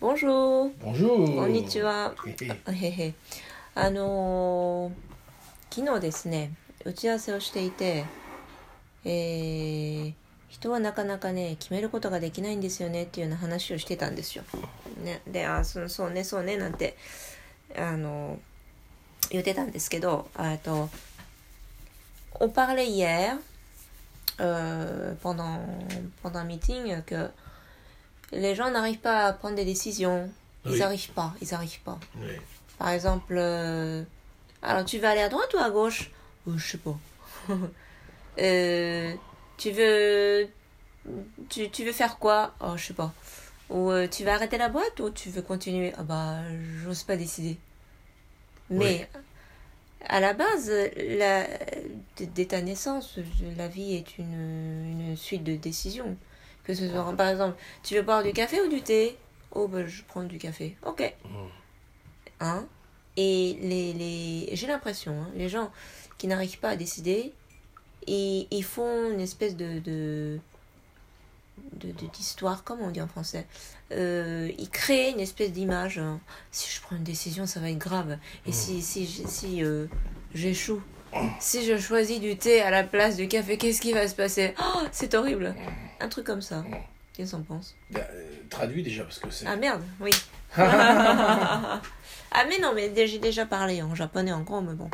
Bonjour! Bonjour! こんにちは。あへへ。あのー昨日ですね、打ち合わせをしていて、えー人はなかなかね、決めることができないんですよねっていうような話をしてたんですよ。ね、で、あ、そそうね、そうね、なんて、あの言ってたんですけど、えっと、on parlait hier, euh, pendant, pendant un meeting, que les gens n'arrivent pas à prendre des décisions. Ils Oui. n'arrivent pas, ils n'arrivent pas. Oui. Par exemple, euh, alors tu veux aller à droite ou à gauche? Euh, Je sais pas. Euh, tu veux, tu, tu veux faire quoi? Oh, je sais pas. Ou euh, tu veux arrêter la boîte ou tu veux continuer? Ah bah, j'ose pas décider. Mais à la base, la, dès ta naissance, la vie est une, une suite de décisions. Que ce soit, par exemple, tu veux boire du café ou du thé? Oh, bah, je prends du café. Ok. Hein? Et les, les, j'ai l'impression, hein, les gens qui n'arrivent pas à décider, ils, ils font une espèce de, de, d'histoire, comment on dit en français? Euh, Ils créent une espèce d'image. hein. Si je prends une décision, ça va être grave. Et si, si, j'ai- si euh, j'échoue, si je choisis du thé à la place du café, qu'est-ce qui va se passer Oh, C'est horrible. Un truc comme ça. Qu'est-ce qu'on pense Ben, euh, traduit déjà parce que c'est. Ah merde, oui.あ、mais non, mais j'ai déjà parlé en japonais encore, mais bon.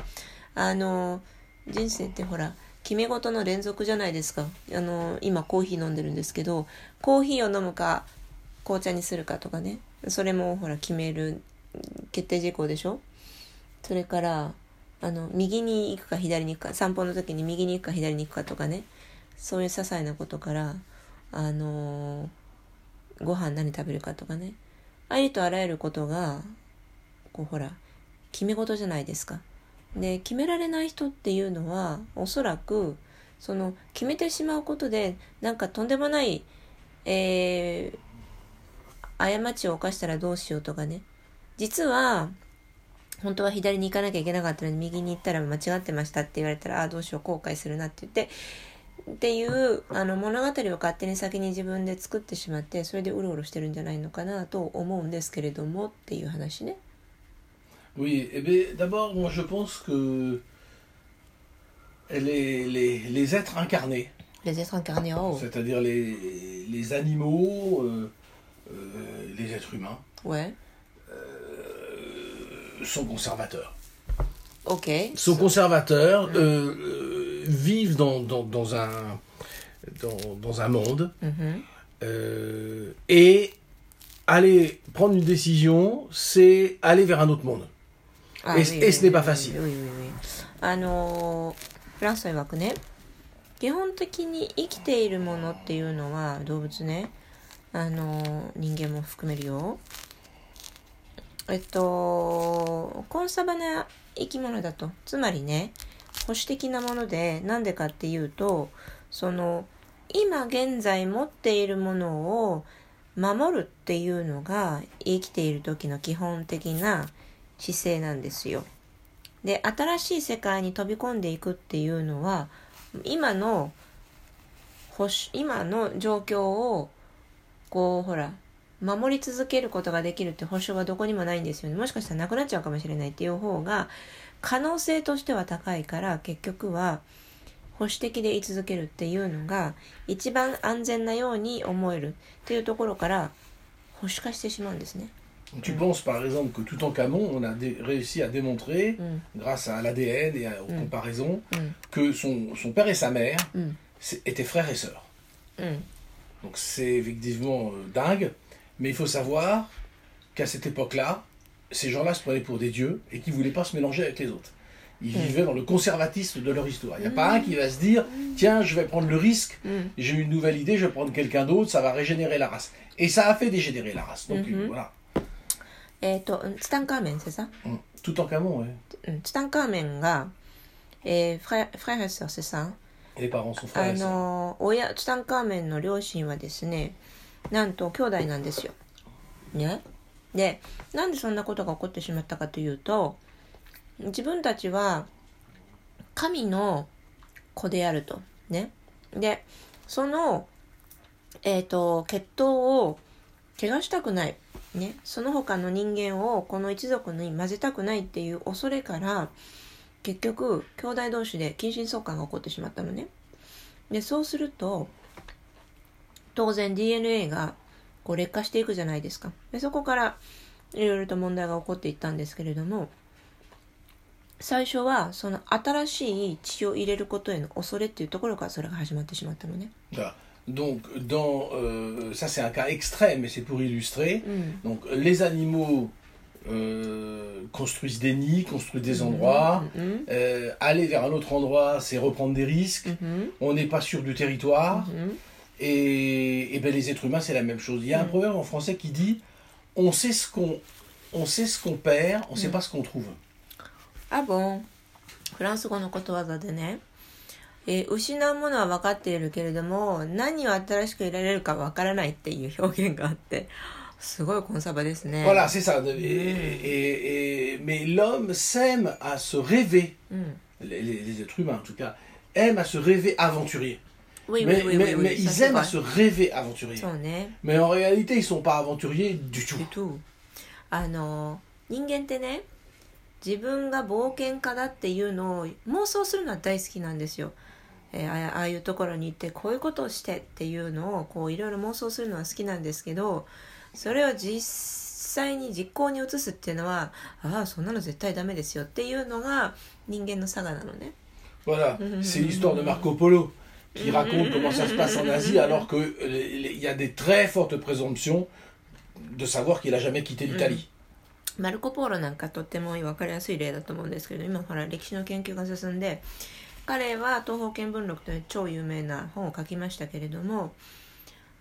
あの、人生ってほら、決め事の連続じゃないですか。あの、今コーヒー飲んでるんですけど、コーヒーを飲むか、紅茶にするかとかね。それもほら、決める決定事項でしょそれから、 あの、右に行くか左に行くか、散歩の時に右に行くか左に行くかとかね。そういう些細なことから、あの、ご飯何食べるかとかね。ありとあらゆることが、こうほら、決め事じゃないですか。で、決められない人っていうのは、おそらく、その、決めてしまうことで、なんかとんでもない、えー、過ちを犯したらどうしようとかね。実は、本当は左に行かなきゃいけなかったのに右に行ったら間違ってましたって言われたら、ああ、どうしよう、後悔するなって言って、っていうあの物語を勝手に先に自分で作ってしまってそれでうろうろしてるんじゃないのかなと思うんですけれどもっていう話ね。Oui, eh bien, d'abord, moi je pense que les, les, les êtres incarnés, Les êtres incarnés haut. c'est-à-dire les, les animaux, euh, euh, les êtres humains, Ouais. euh, sont conservateurs. Ok. Sont conservateurs, euh, euh, vivent dans, dans, dans un, dans, dans un monde, Mhm. euh, et aller prendre une décision, c'est aller vers un autre monde. あ Et- et ce n'est pas facile. Oui, oui, oui. あのーフランス曰くね基本的に生きているものっていうのは動物ねあのー人間も含めるよ えっとコンサバな生き物だとつまりね保守的なものでなんでかっていうとその今現在持っているものを守るっていうのが生きている時の基本的な姿勢なんですよ。で新しい世界に飛び込んでいくっていうのは今の保守今の状況をこうほら守り続けることができるって保証はどこにもないんですよねもしかしたらなくなっちゃうかもしれないっていう方が可能性としては高いから結局は保守的で居続けるっていうのが一番安全なように思えるっていうところから保守化してしまうんですね。Tu penses par exemple que tout en Camon, on a réussi à démontrer, うん、grâce à l'ADN et à- aux Mm. comparaisons, うん、que son, son père et sa mère étaient frères et sœurs. うん、Donc c'est effectivement euh, dingue, Mais il faut savoir qu'à cette époque-là, ces gens-là se prenaient pour des dieux et qui ne voulaient pas se mélanger avec les autres. Ils vivaient dans le conservatisme de leur histoire. Il n'y a pas un mmh. qui va se dire mmh. tiens, je vais prendre le risque, mmh. j'ai une nouvelle idée, je vais prendre quelqu'un d'autre, ça va régénérer la race. Et ça a fait dégénérer la race. Donc mmh. voilà. Eh, c'est ça? Tutankhamon, oui. Euh, Tutankhamen, ga, eh, frère, et sœur, c'est ça hein? Les parents sont frères et ah sœurs. 親、ツタンカーメンの両親はですね、なんと兄弟なんですよ。ね？で、なんでそんなことが起こってしまったかというと、自分たちは神の子であると。ね？で、その、えっ、と、血統を怪我したくない。ね、その他の人間をこの一族に混ぜたくないっていう恐れから結局兄弟同士で近親相関が起こってしまったのね。でそうすると当然 DNA がこう劣化していくじゃないですか。でそこからいろいろと問題が起こっていったんですけれども最初はその新しい血を入れることへの恐れっていうところからそれが始まってしまったのね。Donc, dans, euh, ça c'est un cas extrême, mais c'est pour illustrer. うん、Donc, les animaux euh, construisent des nids, construisent des endroits. うん、Euh, aller vers un autre endroit, c'est reprendre des risques. うん、On n'est pas sûr du territoire. うん、 Et, et ben, les êtres humains, c'est la même chose. Il y a un Mm. proverbe en français qui dit on sait ce qu'on on sait ce qu'on perd, on sait Mm. pas ce qu'on trouve. あボンフランス語のことわざでね、えー失うものは分かっているけれども何を新しく入れられるか分からないっていう表現があってすごいコンサバですね Voilà, c'est ça. Et- et- et- mais l'homme s'aime à se rêver, うん、 les, les- les êtres humains en tout cas, aiment à se rêver aventurier. Oui, oui, mais oui, mais- oui, oui, mais ils aiment à se rêver aventurier. そうね Mais en réalité, ils sont pas aventuriers du tout. えっとあの人間ってね自分が冒険家だっていうのを妄想するのは大好きなんですよ、えーああああいうところに行ってこういうことをしてっていうのをこういろいろ妄想するのは好きなんですけどそれを実際に実行に移すっていうのはああそんなの絶対ダメですよっていうのが人間の差がなのね Voilà, c'est l'histoire de Marco Polo qui raconte comment ça se passe en Asie alors qu'il y a des très fortes présomptions de savoir qu'il a jamais quitté l'Italie. マルコ・ポーロなんかとっても分かりやすい例だと思うんですけど今ほら歴史の研究が進んで彼は東方見聞録という超有名な本を書きましたけれども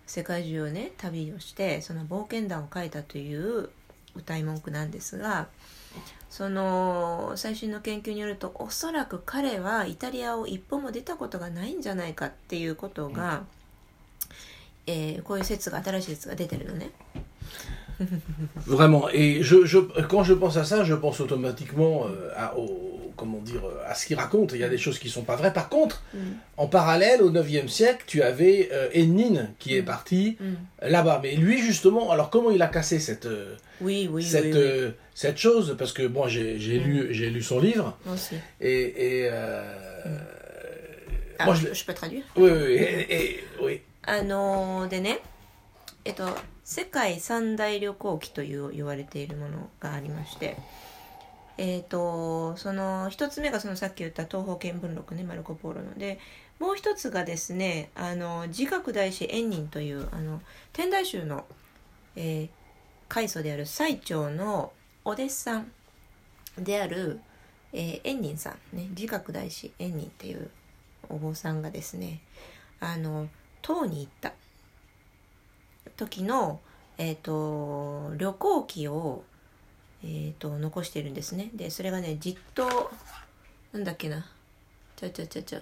世界中をね旅をしてその冒険談を書いたという歌い文句なんですがその最新の研究によるとおそらく彼はイタリアを一歩も出たことがないんじゃないかっていうことが、えーこういう説が新しい説が出てるのね。Vraiment. Et je, je, quand je pense à ça, je pense automatiquement euh, à, au- comment dire, à ce qu'il raconte. Il y a des choses qui sont pas vraies. Par contre, Mm. en parallèle, au 9e siècle, tu avais euh, Ennin qui est parti Mm. là-bas. Mais lui, justement, alors comment il a cassé cette, euh, Oui, oui, cette, oui, oui. euh, cette chose Parce que moi, j'ai j'ai lu, j'ai lu son livre. Moi aussi. Et. et, euh, Ah, moi, je, je, je peux traduire oui, oui, oui, et- et- oui. あのーでねえっと 世界三大旅行記という言われているものがありましてえっ、とその一つ目がそのさっき言った東方見聞録ねマルコ・ポーロのでもう一つがですねあの自覚大師円仁というあの天台宗の、えー開祖である最長のお弟子さんである、えー、円仁さんね自覚大師円仁っていうお坊さんがですねあの唐に行った。時の、えー、と旅行記を、えー、と残してるんですね。でそれがね実となんだっけな。ちゃちゃちゃちゃ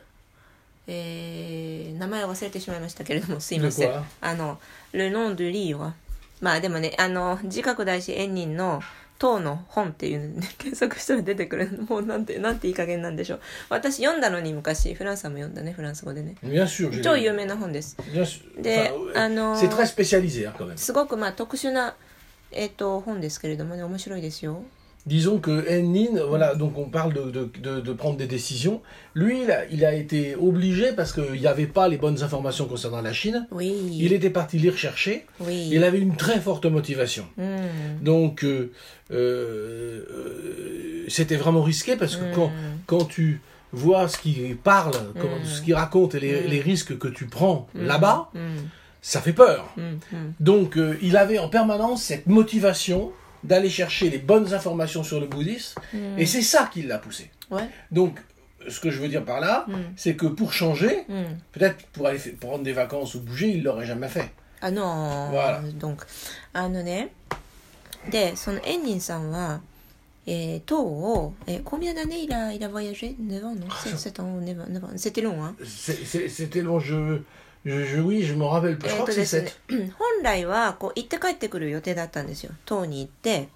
えー名前を忘れてしまいましたけれどもすいません？あの「Le nom du livre」まあでもねあの自覚大師円仁の唐の本っていうので、ね、検索したら出てくるもうなんてなんていい加減なんでしょう私読んだのに昔フランスさんも読んだねフランス語でね超.有名な本です.であの même. すごくまあ特殊な、えっと本ですけれどもね面白いですよ disons que Henin, voilà, donc on parle de, de, de, prendre des décisions. Lui, il a, été obligé parce qu'il n'y avait pas les bonnes informations concernant la Chine. Oui. Il était parti les rechercher. Oui. Il avait une très forte motivation. Hmm. Donc, euh, euh, euh, c'était vraiment risqué parce que hmm. quand, quand tu vois ce qu'il parle, hmm. ce qu'il raconte et les, les, risques que tu prends là-bas, ça fait peur. Donc, euh, il avait en permanence cette motivation d'aller chercher les bonnes informations sur le bouddhisme, hmm. et c'est ça qui l'a poussé. Donc, ce que je veux dire par là, hmm. c'est que pour changer, hmm. peut-être pour aller prendre des vacances ou bouger, il l'aurait jamais fait. Ah non, voilà. donc, あのね、で、そのエンニンさんは、えー、塔を、えー、combien d'années il a, il a voyagé? 9 ans, non? Ah, 7 ans, 9 ans, c'était long, hein? C'était long, je... je, je- oui, je me rappelle. Je え crois que で c'est すね 7. 本来はこう行って帰ってくる予定だったんですよ唐に行って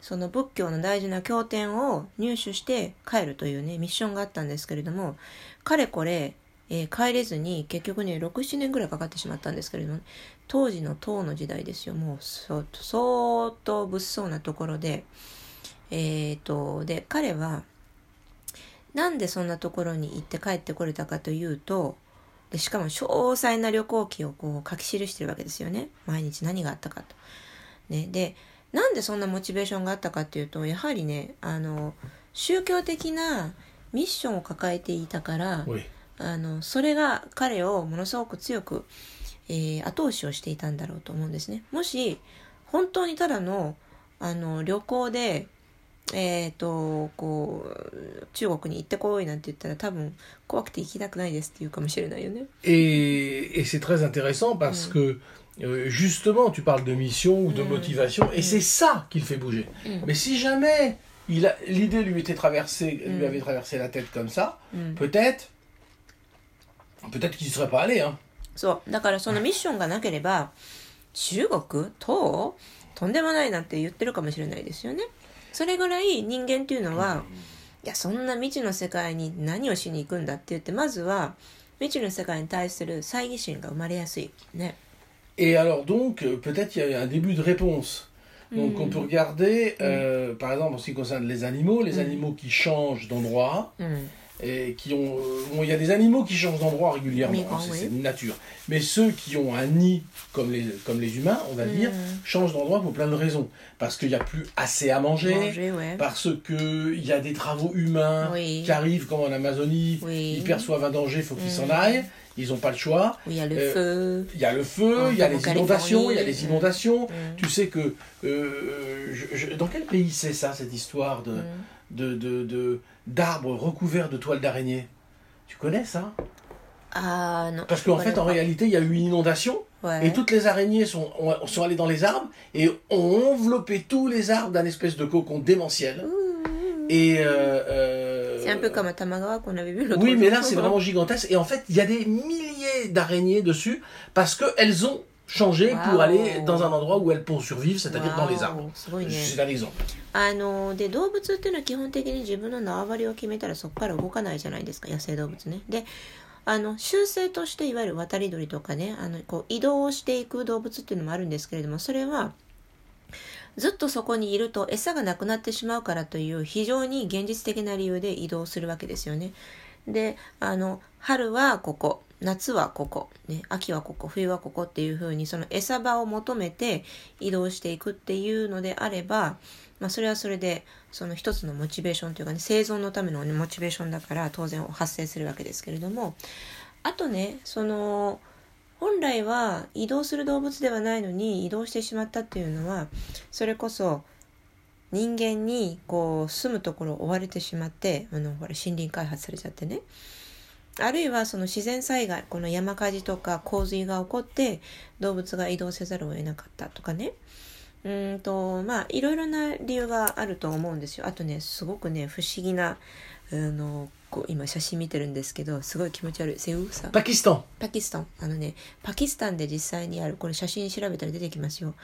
その仏教の大事な経典を入手して帰るというねミッションがあったんですけれどもかれこれえー帰れずに結局ね67年ぐらいかかってしまったんですけれども当時の唐の時代ですよもうそう相当物騒なところでえっ、とで彼はなんでそんなところに行って帰ってこれたかというとでしかも詳細な旅行記をこう書き記してるわけですよね毎日何があったかと。ね、でなんでそんなモチベーションがあったかっていうとやはりねあの宗教的なミッションを抱えていたから.あのそれが彼をものすごく強く、えー後押しをしていたんだろうと思うんですね。もし本当にただのあの旅行でえー、とこう中国に行ってこいなんて言ったら多分怖くて行きたくないですって言うかもしれないよね。Et, et c'est très intéressant parce que euh, justement, tu parles de mission ou de motivation, et c'est ça qui le fait bouger. Mais si jamais l'idée lui était traversée, lui avait traversé la tête comme ça, peut-être, peut-être qu'il ne serait pas allé. Hein. そうだからそのミッションがなければ中国東とんでもないなんて言ってるかもしれないですよね。それぐらい人間っていうのは、いやそんな未知の世界に何をしに行くんだって言ってまずは未知の世界に対する猜疑心が生まれやすいね。Et alors donc, euh, peut-être il y a un début de réponse. Donc on peut regarder, euh, par exemple en ce qui concerne les animaux, les animaux qui changent d'endroit, うん、et qui ont... euh, bon, il y a des animaux qui changent d'endroit régulièrement, hein, ah c'est oui. c'est une nature. Mais ceux qui ont un nid, comme les, comme les humains, on va dire, changent d'endroit pour plein de raisons. Parce qu'il n'y a plus assez à manger, manger, ouais. parce qu'il y a des travaux humains Oui. qui arrivent, comme en Amazonie, Oui. ils perçoivent un danger, il faut qu'ils s'en aillent, ils n'ont pas le choix. il y a le Euh, feu. Il y a le feu, il y a les inondations, il y a les inondations. Mm. Tu sais que... euh, je- je- dans quel pays c'est ça, cette histoire de, de, de, de- d'arbres recouverts de toiles d'araignée Tu connais ça? あの Parce qu'en fait, en réalité, il y a eu une inondation ouais. et toutes les araignées sont, ont- sont allées dans les arbres et ont enveloppé tous les arbres d'un espèce de cocon démentiel. Et... euh, euh, C'est un peu comme à Tamagawa qu'on avait vu l'autre Oui, mais là, c'est vraiment gigantesque. Et en fait, il y a des milliers d'araignées dessus parce qu'elles ont changé pour Waouh. aller dans un endroit où elles pourront survivre, c'est-à-dire dans les わ arbres. おすごいね。C'est un exemple. あので動物っていうのは基本的に自分の縄張りを決めたらそこから動かないじゃないですか野生動物ね。であの習性としていわゆる渡り鳥とかねあのこう移動していく動物っていうのもあるんですけれどもそれはずっとそこにいると餌がなくなってしまうからという非常に現実的な理由で移動するわけですよね。であの春はここ夏はここ、ね、秋はここ冬はここっていうふうにその餌場を求めて移動していくっていうのであれば、まあ、それはそれでその一つのモチベーションというかね生存のための、ね、モチベーションだから当然発生するわけですけれどもあとねその本来は移動する動物ではないのに移動してしまったっていうのはそれこそ人間にこう住むところを追われてしまってあのほら森林開発されちゃってね。あるいはその自然災害この山火事とか洪水が起こって動物が移動せざるを得なかったとかね。うーんとまあいろいろな理由があると思うんですよ。あとねすごくね不思議なあのこう今写真見てるんですけどすごい気持ち悪い。セウさ Pakistan. パキスタン。あのねパキスタンで実際にあるこれ写真調べたら出てきますよ。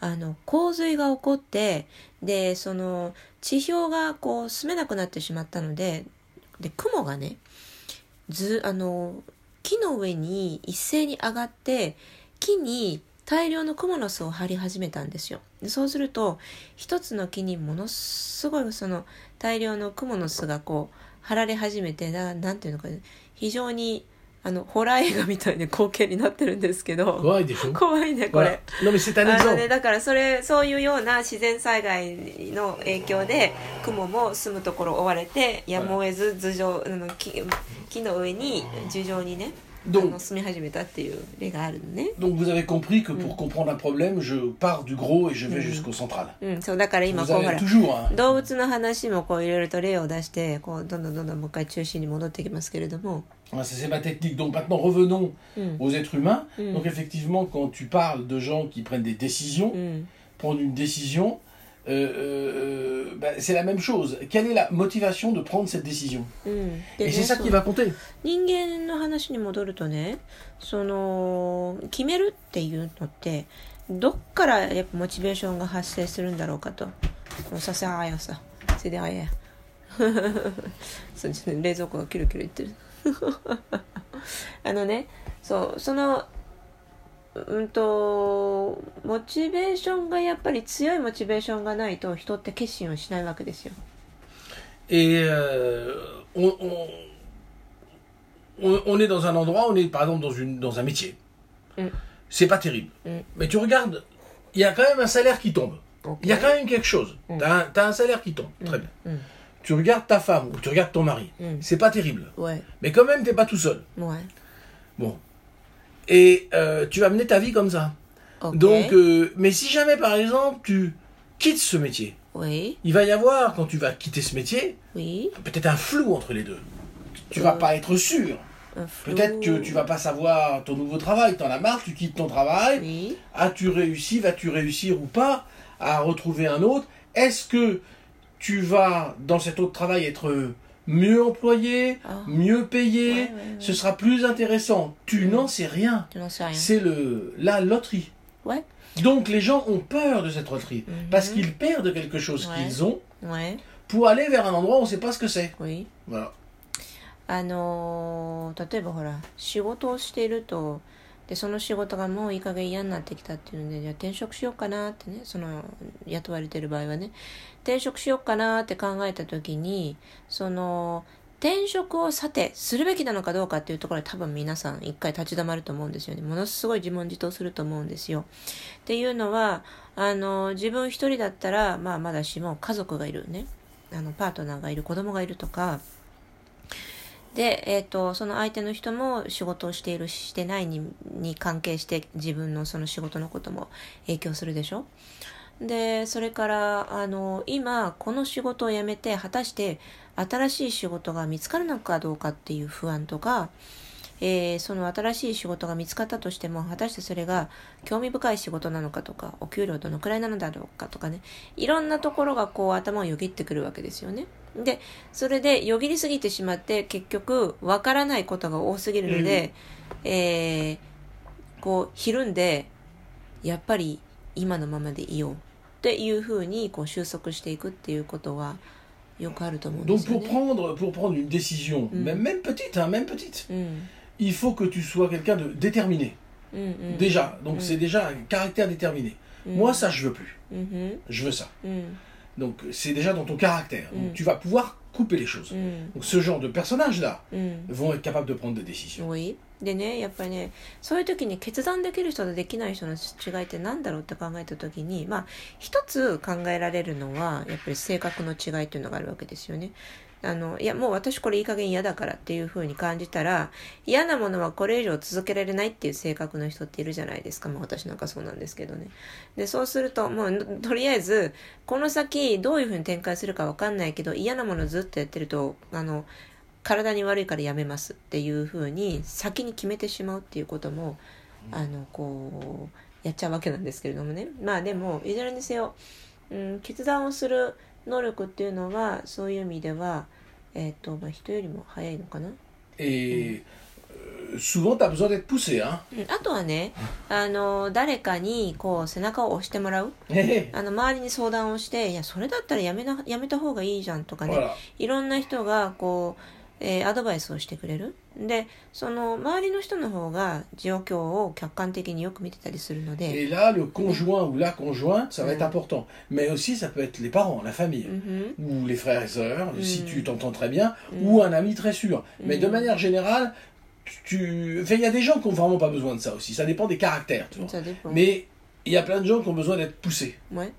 あの洪水が起こってでその地表がこう住めなくなってしまったのでで雲がねずあの木の上に一斉に上がって木に大量のクモの巣を張り始めたんですよ。でそうすると一つの木にものすごいその大量のクモの巣がこう張られ始めてななんていうのか非常にあのホラー映画みたいな光景になってるんですけど Ouais, des choses. 怖いねこれ Voilà.。Non, mais c'est un あのね.だからそれそういうような自然災害の影響で雲も住むところを追われてやむを得ず頭上あの木木の上に樹上にねあ Donc, の住み始めたっていう例があるのね。 donc vous avez compris que pour comprendre un problème, je pars du gros et je vais jusqu'au central. うん、そうだから今 Vous こうほ avez ら toujours un... 動物の話もこういろいろと例を出してこうどんどんどんどんもう一回中心に戻ってきますけれども、 Ah, ça, C'est ma technique. Donc maintenant, revenons うん、 aux êtres humains. Mm. Donc effectivement, quand tu parles de gens qui prennent des décisions, うん、 prendre une décision, euh, euh, bah, c'est la même chose. Quelle est la motivation de prendre cette décision? うん、で Et ね c'est ça qui va compter. 人間の話に戻るとねその決めるっていうのってどっからやっぱモチベーションが発生するんだろうかと。させあやさせであや そうですね冷蔵庫がキュルキュル言ってる。あのねそうそのうんとモチベーションがやっぱり強いモチベーションがないと人って決心をしないわけですよ。 Et euh, on, on, on- on est dans un endroit, on est par exemple dans, une, dans un métier. Mm. C'est pas terrible. Mm. Mais tu regardes, il y a quand même un salaire qui tombe. Ok. Il y a quand même quelque chose. Mm. T'as un, t'as un salaire qui tombe. Très bien. Mm. Tu regardes ta femme ou tu regardes ton mari. Mm. C'est pas terrible. Ouais, Mais quand même, t'es pas tout seul. ouais. Bon. et euh, tu vas mener ta vie comme ça. Donc, euh, mais si jamais, par exemple, tu quittes ce métier, oui, il va y avoir, quand tu vas quitter ce métier, oui. peut-être un flou entre les deux. Tu vas Euh, pas être sûr. Peut-être que tu vas pas savoir ton nouveau travail, t'en as marre, tu quittes ton travail. Oui, As-tu réussi, vas-tu réussir ou pas à retrouver un autre? Est-ce que tu vas, dans cet autre travail, être mieux employé, Ah. mieux payé Ouais, ouais, ouais. Ce sera plus intéressant. Tu Mm. n'en sais rien. tu n'en sais rien. C'est le la loterie. Ouais. Donc les gens ont peur de cette loterie Mhm. parce qu'ils perdent quelque chose Ouais. qu'ils ont Ouais, pour aller vers un endroit où on ne sait pas ce que c'est. oui. Voilà. あのー例えばほら仕事をしていると でその仕事がもういい加減嫌になってきたっていうのでじゃあ転職しようかなってねその雇われてる場合はね。転職しようかなって考えた時にその転職をさてするべきなのかどうかっていうところで多分皆さん一回立ち止まると思うんですよね。ものすごい自問自答すると思うんですよ。っていうのはあの自分一人だったら、まあ、まだしも家族がいるね。あのパートナーがいる子供がいるとかで、えっ、と、その相手の人も仕事をしている、してないにに関係して自分のその仕事のことも影響するでしょ？で、それから、あの、今、この仕事を辞めて、果たして新しい仕事が見つかるのかどうかっていう不安とか、えーその新しい仕事が見つかったとしても、果たしてそれが興味深い仕事なのかとか、お給料どのくらいなのだろうかとかね、いろんなところがこう頭をよぎってくるわけですよね。で、それでよぎりすぎてしまって、結局、わからないことが多すぎるので、えーこう、ひるんで、やっぱり今のままでいようっていうふうにこう収束していくっていうことはよくあると思うんで Donc すよ pour ね。prendre, pour prendre une décision, Mm. même, même petite, hein, même petite, うん。il faut que tu sois quelqu'un de déterminé. うんうん。 Déjà, donc Mm. c'est déjà un caractère déterminé. うん Moi, ça, je veux plus. うんうん。 Je veux ça. うん。 Donc c'est déjà dans ton caractère. Donc Mm. tu vas pouvoir couper les choses. うん。 Donc ce genre de personnages-là うん。 vont être capables de prendre des décisions. 多いでねやっぱりねそういう時に決断できる人とできない人の違いって何だろうって考えた時にまあ一つ考えられるのはやっぱり性格の違いっていうのがあるわけですよね。 あのいやもう私これいい加減嫌だからっていう風に感じたら嫌なものはこれ以上続けられないっていう性格の人っているじゃないですか、まあ、私なんかそうなんですけどね。でそうするともうとりあえずこの先どういう風に展開するか分かんないけど嫌なものずっとやってるとあの体に悪いからやめますっていう風に先に決めてしまうっていうこともあのこうやっちゃうわけなんですけれどもね。まあでもいずれにせよ、うん、決断をする能力っていうのはそういう意味では、えっとまあ、人よりも早いのかな、Et euh, souvent, tu as besoin d'être poussé. Hein うん、あとはね あの誰かにこう背中を押してもらう？あの周りに相談をしていやそれだったらやめなやめた方がいいじゃんとかね。いろんな人がこう、えーアドバイスをしてくれるでその周りの人の方が状況を客観的によく見てたりするので、 Et là, le conjoint ou la conjointe, ça va Mm. être important. Mais aussi, ça peut être les parents, la famille, うんふん ou les frères et sœurs, Mm. si tu t'entends très bien, Mm. ou un ami très sûr. Mais de Mm. manière générale, tu... enfin, il y a des gens qui n'ont vraiment pas besoin de ça aussi. Ça dépend des caractères, tu vois. Ça dépend. Mais il y a plein de gens qui ont besoin d'être poussés. ね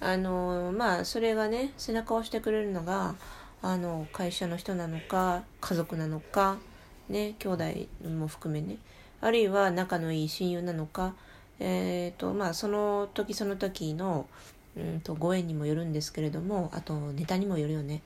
あのまあそれがね背中を押してくれるのがあの会社の人なのか家族なのか ね兄弟も含めねあるいは仲のいい親友なのかえっ、とまあその時その時のうんとご縁にもよるんですけれどもあとネタにもよるよね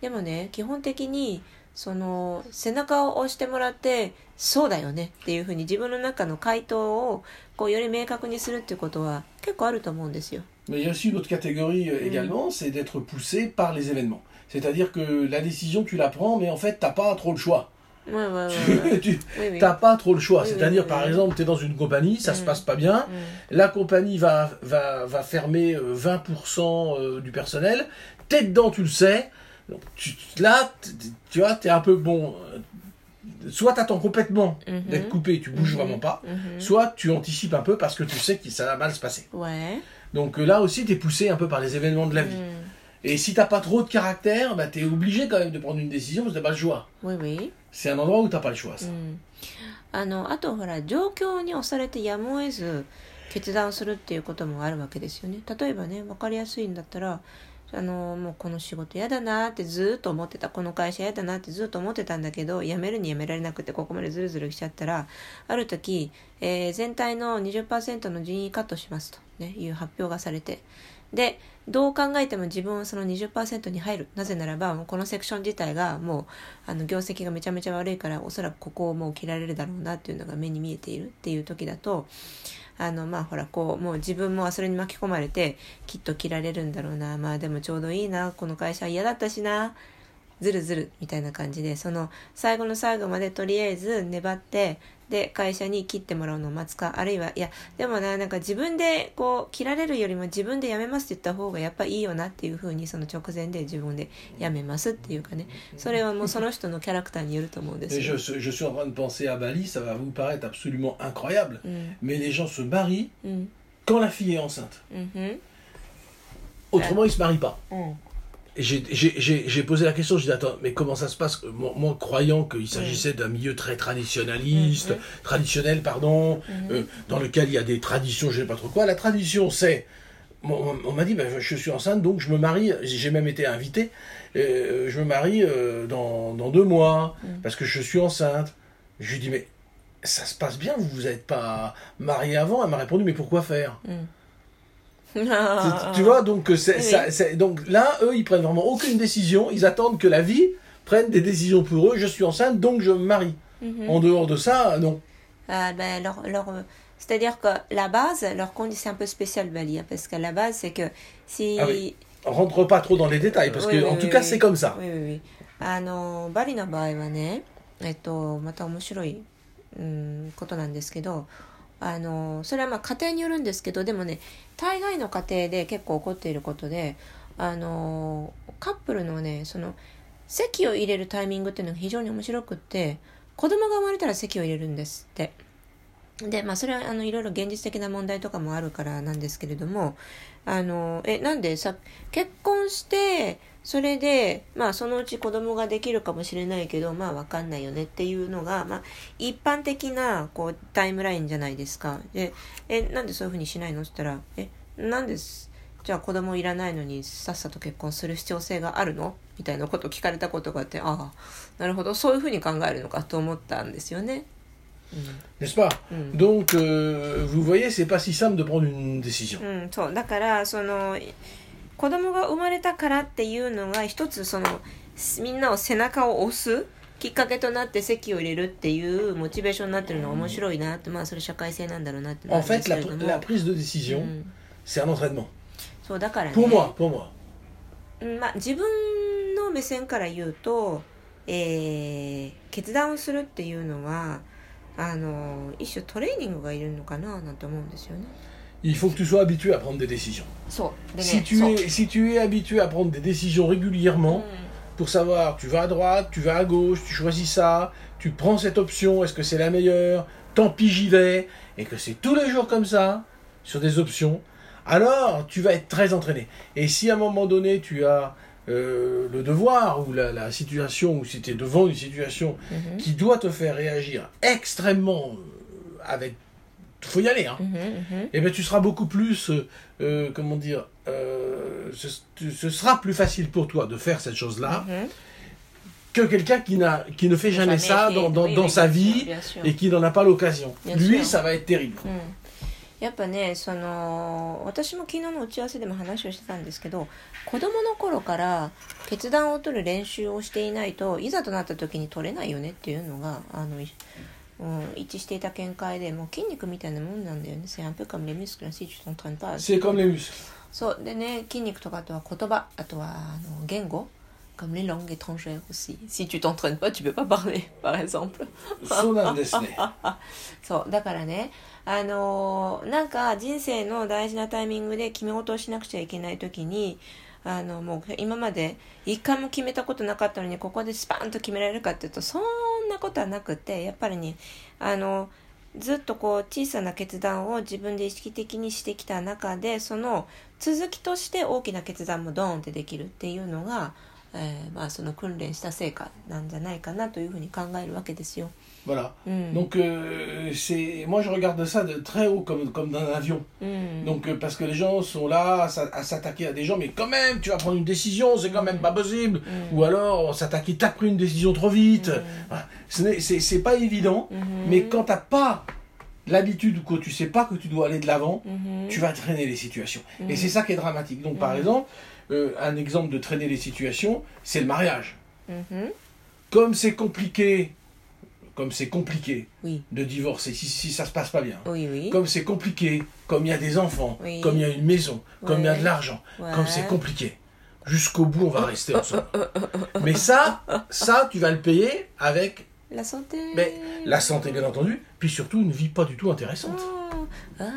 でもね基本的にその背中を押してもらってそうだよねっていうふうに自分の中の回答をこうより明確にするっていうことは結構あると思うんですよ。Mais il y a aussi une autre catégorie euh, Mm. également, c'est d'être poussé par les événements. C'est-à-dire que la décision, tu la prends, mais en fait, t'as pas trop le choix. Ouais, ouais, tu Oui, oui. t'as pas trop le choix. Oui, C'est-à-dire, par exemple, tu es dans une compagnie, ça se Mm. passe pas bien, うん la compagnie va, va, va fermer euh, 20% euh, du personnel, t'es dedans, tu le sais. Donc, tu, là, tu vois, t'es un peu bon. euh, soit tu attends complètement Mhm. d'être coupé, tu bouges Mhm. vraiment pas, Mhm. soit tu anticipes un peu parce que tu sais que ça va mal se passer. Ouais. Donc euh, là aussi, tu es poussé un peu par les événements de la vie. Mm. Et si t'as pas trop de caractère, bah, tu es obligé quand même de prendre une décision parce que t'as pas le choix. Oui, oui. C'est un endroit où t'as pas le choix. Ça. うん、あのあとほら状況に押されてやむを得ず決断するっていうこともあるわけですよね例えばね分かりやすいんだったらあのもうこの仕事嫌だなってずーっと思ってたこの会社嫌だなってずっと思ってたんだけど辞めるに辞められなくてここまでずるずる来ちゃったらある時、えー全体の20%の人員カットしますと、ね、いう発表がされてでどう考えても自分はその20%に入る。なぜならばこのセクション自体がもうあの業績がめちゃめちゃ悪いからおそらくここをもう切られるだろうなっていうのが目に見えているっていう時だとあのまあほらこうもう自分もそれに巻き込まれてきっと切られるんだろうな。まあでもちょうどいいな。この会社嫌だったしな。ずるずるみたいな感じでその最後の最後までとりあえず粘ってで会社に切ってもらうのを待つかあるいはいやでもななんか自分でこう切られるよりも自分で辞めますって言った方がやっぱいいよなっていうふうにその直前で自分で辞めますっていうかねそれはもうその人のキャラクターによると思うんですよ je, je suis en train de penser à Bali, ça va vous paraître absolument incroyable, うん、mais les gens se marient うん、quand la fille est enceinte. Autrement, ils se marient pas. J'ai posé la question, j'ai dit attends, mais comment ça se passe? Moi, moi, croyant qu'il s'agissait d'un milieu très traditionnaliste, Mhm. traditionnel, pardon, Mhm. euh, dans lequel il y a des traditions, je sais pas trop quoi. La tradition, c'est, on, m'a dit, ben, je suis enceinte, donc je me marie, j'ai même été invité, euh, je me marie euh, dans, dans deux mois, parce que je suis enceinte. Je lui dis, mais ça se passe bien, vous vous êtes pas marié avant? Elle m'a répondu, mais pourquoi faire? うん。 c'est- Tu vois, donc, euh, c'est, Oui. ça- c'est- donc là, eux, ils prennent vraiment aucune décision. Ils attendent que la vie prenne des décisions pour eux. Je suis enceinte, donc je me marie. うん、 En dehors de ça, non. Ah, ben, leur, leur, euh, C'est-à-dire que la base, leur condition c'est un peu spécial, Bali, hein, parce que la base, c'est que si... Ah oui. On rentre pas trop dans les détails, parce Oui, que, oui, en tout oui, cas, oui. c'est comme ça. ウィウィウィあのバリの場合はねえっとまた面白い、うん、ことなんですけど あのそれはまあ家庭によるんですけどでもね大概の家庭で結構起こっていることであのカップルのねその籍を入れるタイミングっていうのが非常に面白くって子供が生まれたら籍を入れるんですって。でまあそれはあのいろいろ現実的な問題とかもあるからなんですけれどもあのえなんでさ結婚してそれでまあそのうち子供ができるかもしれないけどまあわかんないよねっていうのが、まあ、一般的なこうタイムラインじゃないですか。でえなんでそういうふうにしないの？って言ったらえなんです？じゃあ子供いらないのにさっさと結婚する必要性があるの？みたいなことを聞かれたことがあってああなるほど。そういうふうに考えるのかと思ったんですよね。N'est-ce pas Mm. Donc, euh, vous voyez, c'est pas si simple de prendre une décision. うん、そう。だからその子供が生まれたからっていうのが一つそのみんなを背中を押すきっかけとなって籍を入れるっていうモチベーションになってるのが面白いなってまあそれ社会性なんだろうなってな En るんで fait, すけれども、la prise de décision, うん、c'est un entraînement. そうだからね Pour moi, pour moi. うんまあ、自分の目線から言うと、えー決断をするっていうのはあの一種トレーニングがいるのかななんて思うんですよね。il faut que tu sois habitué à prendre des décisions. Si, tu es, habitué à prendre des décisions régulièrement, mm. pour savoir, tu vas à droite, tu vas à gauche, tu choisis ça, tu prends cette option, est-ce que c'est la meilleure, tant pis j'y vais, et que c'est tous les jours comme ça, sur des options, alors tu vas être très entraîné. Et si à un moment donné tu as euh, le devoir ou la, situation, ou si tu es devant une situation mm-hmm. qui doit te faire réagir extrêmement euh, avec faut y aller, hein. うんうんうん eh ben, tu seras beaucoup plus, euh, euh, comment dire, euh, ce, tu- ce sera plus facile pour toi de faire cette chose-là うん que quelqu'un qui, n'a, qui ne fait jamais, ça fait. dans, dans, Oui, dans oui, sa bien sûr, vie bien sûr. et qui n'en a pas l'occasion. Bien Lui, sûr. ça va être terrible. うん、やっぱねその私も昨日の打ち合わせでも話をしてたんですけど子供の頃から決断を取る練習をしていないといざとなった時に取れないよねっていうのがあの、い うん、一致していた見解でもう筋肉みたいなもんなんだよね。C'est un peu comme les muscles, si tu t'entraînes pas. C'est comme les muscles. そうでね筋肉とかあとは言葉あとはあの言語 comme les langues étrangères aussi. Si tu t'entraînes pas, tu peux pas parler, par exemple. そうなんですね。そうだからねあのーなんか人生の大事なタイミングで決め事をしなくちゃいけない時にあのもう今まで一回も決めたことなかったのにここでスパンと決められるかっていうとそんなことはなくてやっぱりねあのずっとこう小さな決断を自分で意識的にしてきた中でその続きとして大きな決断もドーンってできるっていうのが、えーまあ、その訓練した成果なんじゃないかなというふうに考えるわけですよ。Voilà. Hmm. Donc, euh, c'est moi, je regarde ça de très haut, comme, comme d'un avion. Hmm. Donc, euh, parce que les gens sont là à, s'attaquer à des gens, mais quand même, tu vas prendre une décision, c'est quand même pas possible. Hmm. Ou alors, on s'attaque, t'as pris une décision trop vite. C'est C'est pas évident, mais quand t'as pas l'habitude ou quand tu sais pas que tu dois aller de l'avant, tu vas traîner les situations. Et c'est ça qui est dramatique. Donc, par exemple, euh, un exemple de traîner les situations, c'est le mariage. Comme c'est compliqué comme c'est compliqué oui de divorcer, si, si ça se passe pas bien. oui oui Comme c'est compliqué, comme il y a des enfants, Oui. comme il y a une maison, comme il y a Ouais. de l'argent, Ouais. comme c'est compliqué. Jusqu'au bout, on va rester ensemble. Mais ça, ça, tu vas le payer avec la santé mais, la santé, bien entendu, puis surtout une vie pas du tout intéressante. あーあー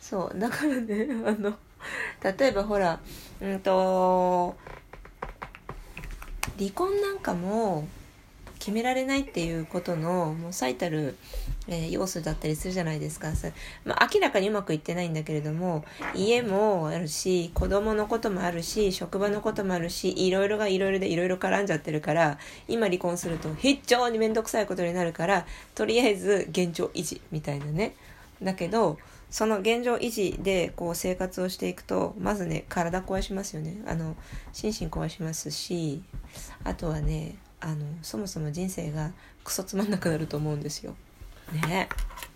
そうだからねあの例えばほらうんと離婚なんかも 決められないっていうことのもう最たる、えー要素だったりするじゃないですか、まあ、明らかにうまくいってないんだけれども家もあるし子供のこともあるし職場のこともあるしいろいろがいろいろでいろいろ絡んじゃってるから今離婚すると非常に面倒くさいことになるからとりあえず現状維持みたいなね。だけどその現状維持でこう生活をしていくとまずね体壊しますよね。あの心身壊しますしあとはねあのそもそも人生がクソつまんなくなると思うんですよ。ね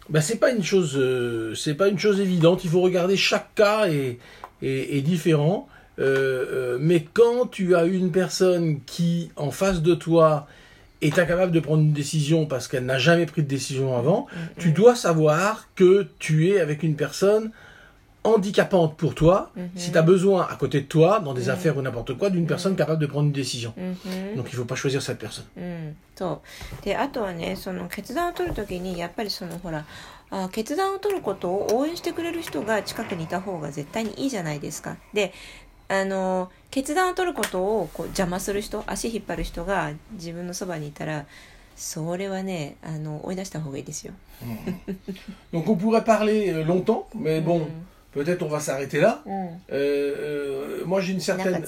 Ben, c'est pas une chose, euh, c'est pas une chose évidente. Il faut regarder chaque cas est, est, est différent. Euh, euh, mais quand tu as une personne qui, en face de toi, est incapable de prendre une décision parce qu'elle n'a jamais pris de décision avant, tu dois savoir que tu es avec une personne handicapante pour toi, si tu as besoin à côté de toi, dans des affaires ou n'importe quoi, d'une personne capable de prendre une décision. Donc il faut pas choisir cette personne. うん、そうであとはねその決断を取る時にやっぱりそのほらあ決断を取ることを応援してくれる人が近くにいた方が絶対にいいじゃないですか。であの決断を取ることをこう邪魔する人足引っ張る人が自分のそばにいたらそれはねあの追い出した方がいいですよ。Donc on pourrait parler euh, longtemps, mais bon, うん peut-être on va s'arrêter là. Mm. Euh, euh, moi j'ai une certaine...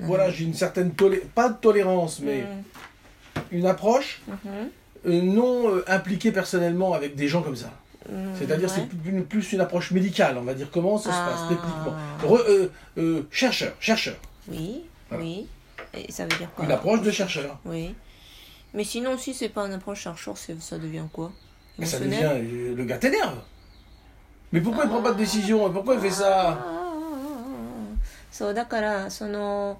Voilà, j'ai une certaine... Tolé... Pas de tolérance, mais mm. une approche mm-hmm. euh, non impliquée personnellement avec des gens comme ça. Mm, C'est-à-dire, c'est plus une approche médicale, on va dire. Comment ça se passe ah. techniquement? Chercheur, chercheur. Oui, oui. Et ça veut dire quoi? Une approche de chercheur. Oui. Mais sinon, si c'est pas une approche chercheur, ça devient quoi? Ça devient le gars t'énerve. Mais pourquoi il prend pas de décision Pourquoi il fait あ ça ーそうだからその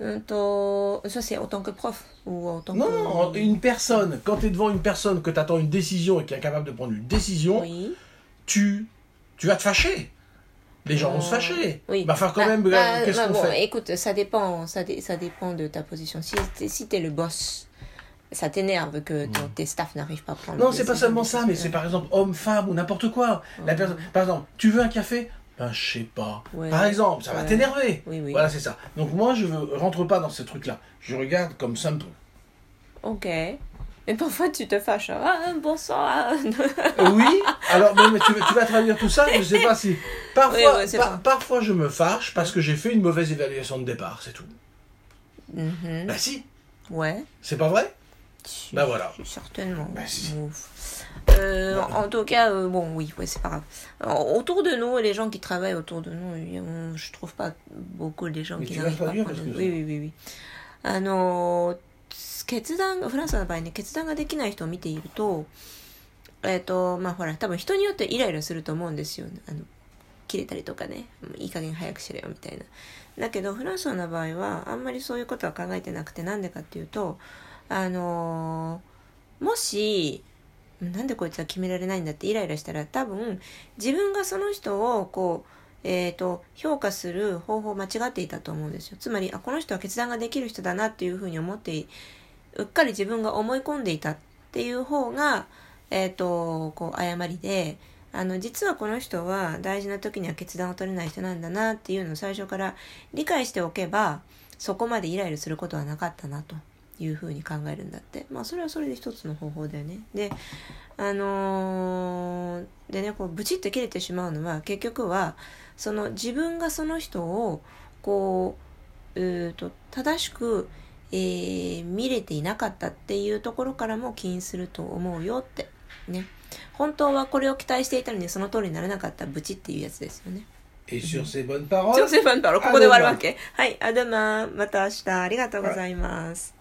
うんと ça c'est autant que prof ou autant Non, que non, une personne, quand tu es devant une personne que tu attends une décision et qui est incapable de prendre une décision, oui tu, tu vas te fâcher. Les gens vont se Euh, fâcher. oui Bah, enfin, quand Bah, même, bah, regarde, qu'est-ce bah, qu'on bon, fait écoute ça dépend ça, dé- ça dépend de ta position si t'es si t'es le boss ça t'énerve que ton- tes staff n'arrivent pas à prendre Non, c'est pas seulement ça, mais c'est par exemple homme, femme ou n'importe quoi. La personne, par exemple, tu veux un café? Ben, je sais pas. Ouais. Par exemple, ça va Ouais. t'énerver. oui oui Voilà, c'est ça. Donc moi, je ne rentre pas dans ce truc-là. Je regarde comme ça me ok mais parfois tu te fâches ah bon sang Euh, oui, alors mais, mais tu, tu vas traduire tout ça, je sais pas si. Parfois, Oui, par- parfois je me fâche parce que j'ai fait une mauvaise évaluation de départ, c'est tout. Mhm. Bah si, ouais c'est pas vrai? Bah voilà. Certainement. Euh, en tout cas, euh, bon, oui, ouais, c'est pas grave. Alors, autour de nous, les gens qui travaillent autour de nous, on- je trouve pas beaucoup les gens Mais qui n'arrivent pas prendre- parce que- Oui, oui, oui, oui. あの、決断が、フランスの場合ね、決断ができない人を見ていると、えっ、と、まあほら、多分人によってイライラすると思うんですよ。あの、切れたりとかね、いい加減早くしろよみたいな。だけど、フランスの場合は、あんまりそういうことは考えてなくて、なんでかっていうと、あのもし、なんでこいつは決められないんだってイライラしたら、多分、自分がその人を、こう、えー、と評価する方法を間違っていたと思うんですよ。つまりあこの人は決断ができる人だなっていうふうに思ってうっかり自分が思い込んでいたっていう方が、えー、とこう誤りであの実はこの人は大事な時には決断を取れない人なんだなっていうのを最初から理解しておけばそこまでイライラすることはなかったなと。いうふうに考えるんだって。まあそれはそれで一つの方法だよね。であのーでねこうブチッと切れてしまうのは結局はその自分がその人をこううーと正しく、えー見れていなかったっていうところからも起因すると思うよって。ね。本当はこれを期待していたのにその通りにならなかったブチっていうやつですよね。ここで終わるわけ。はいアドマまた明日。ありがとうございます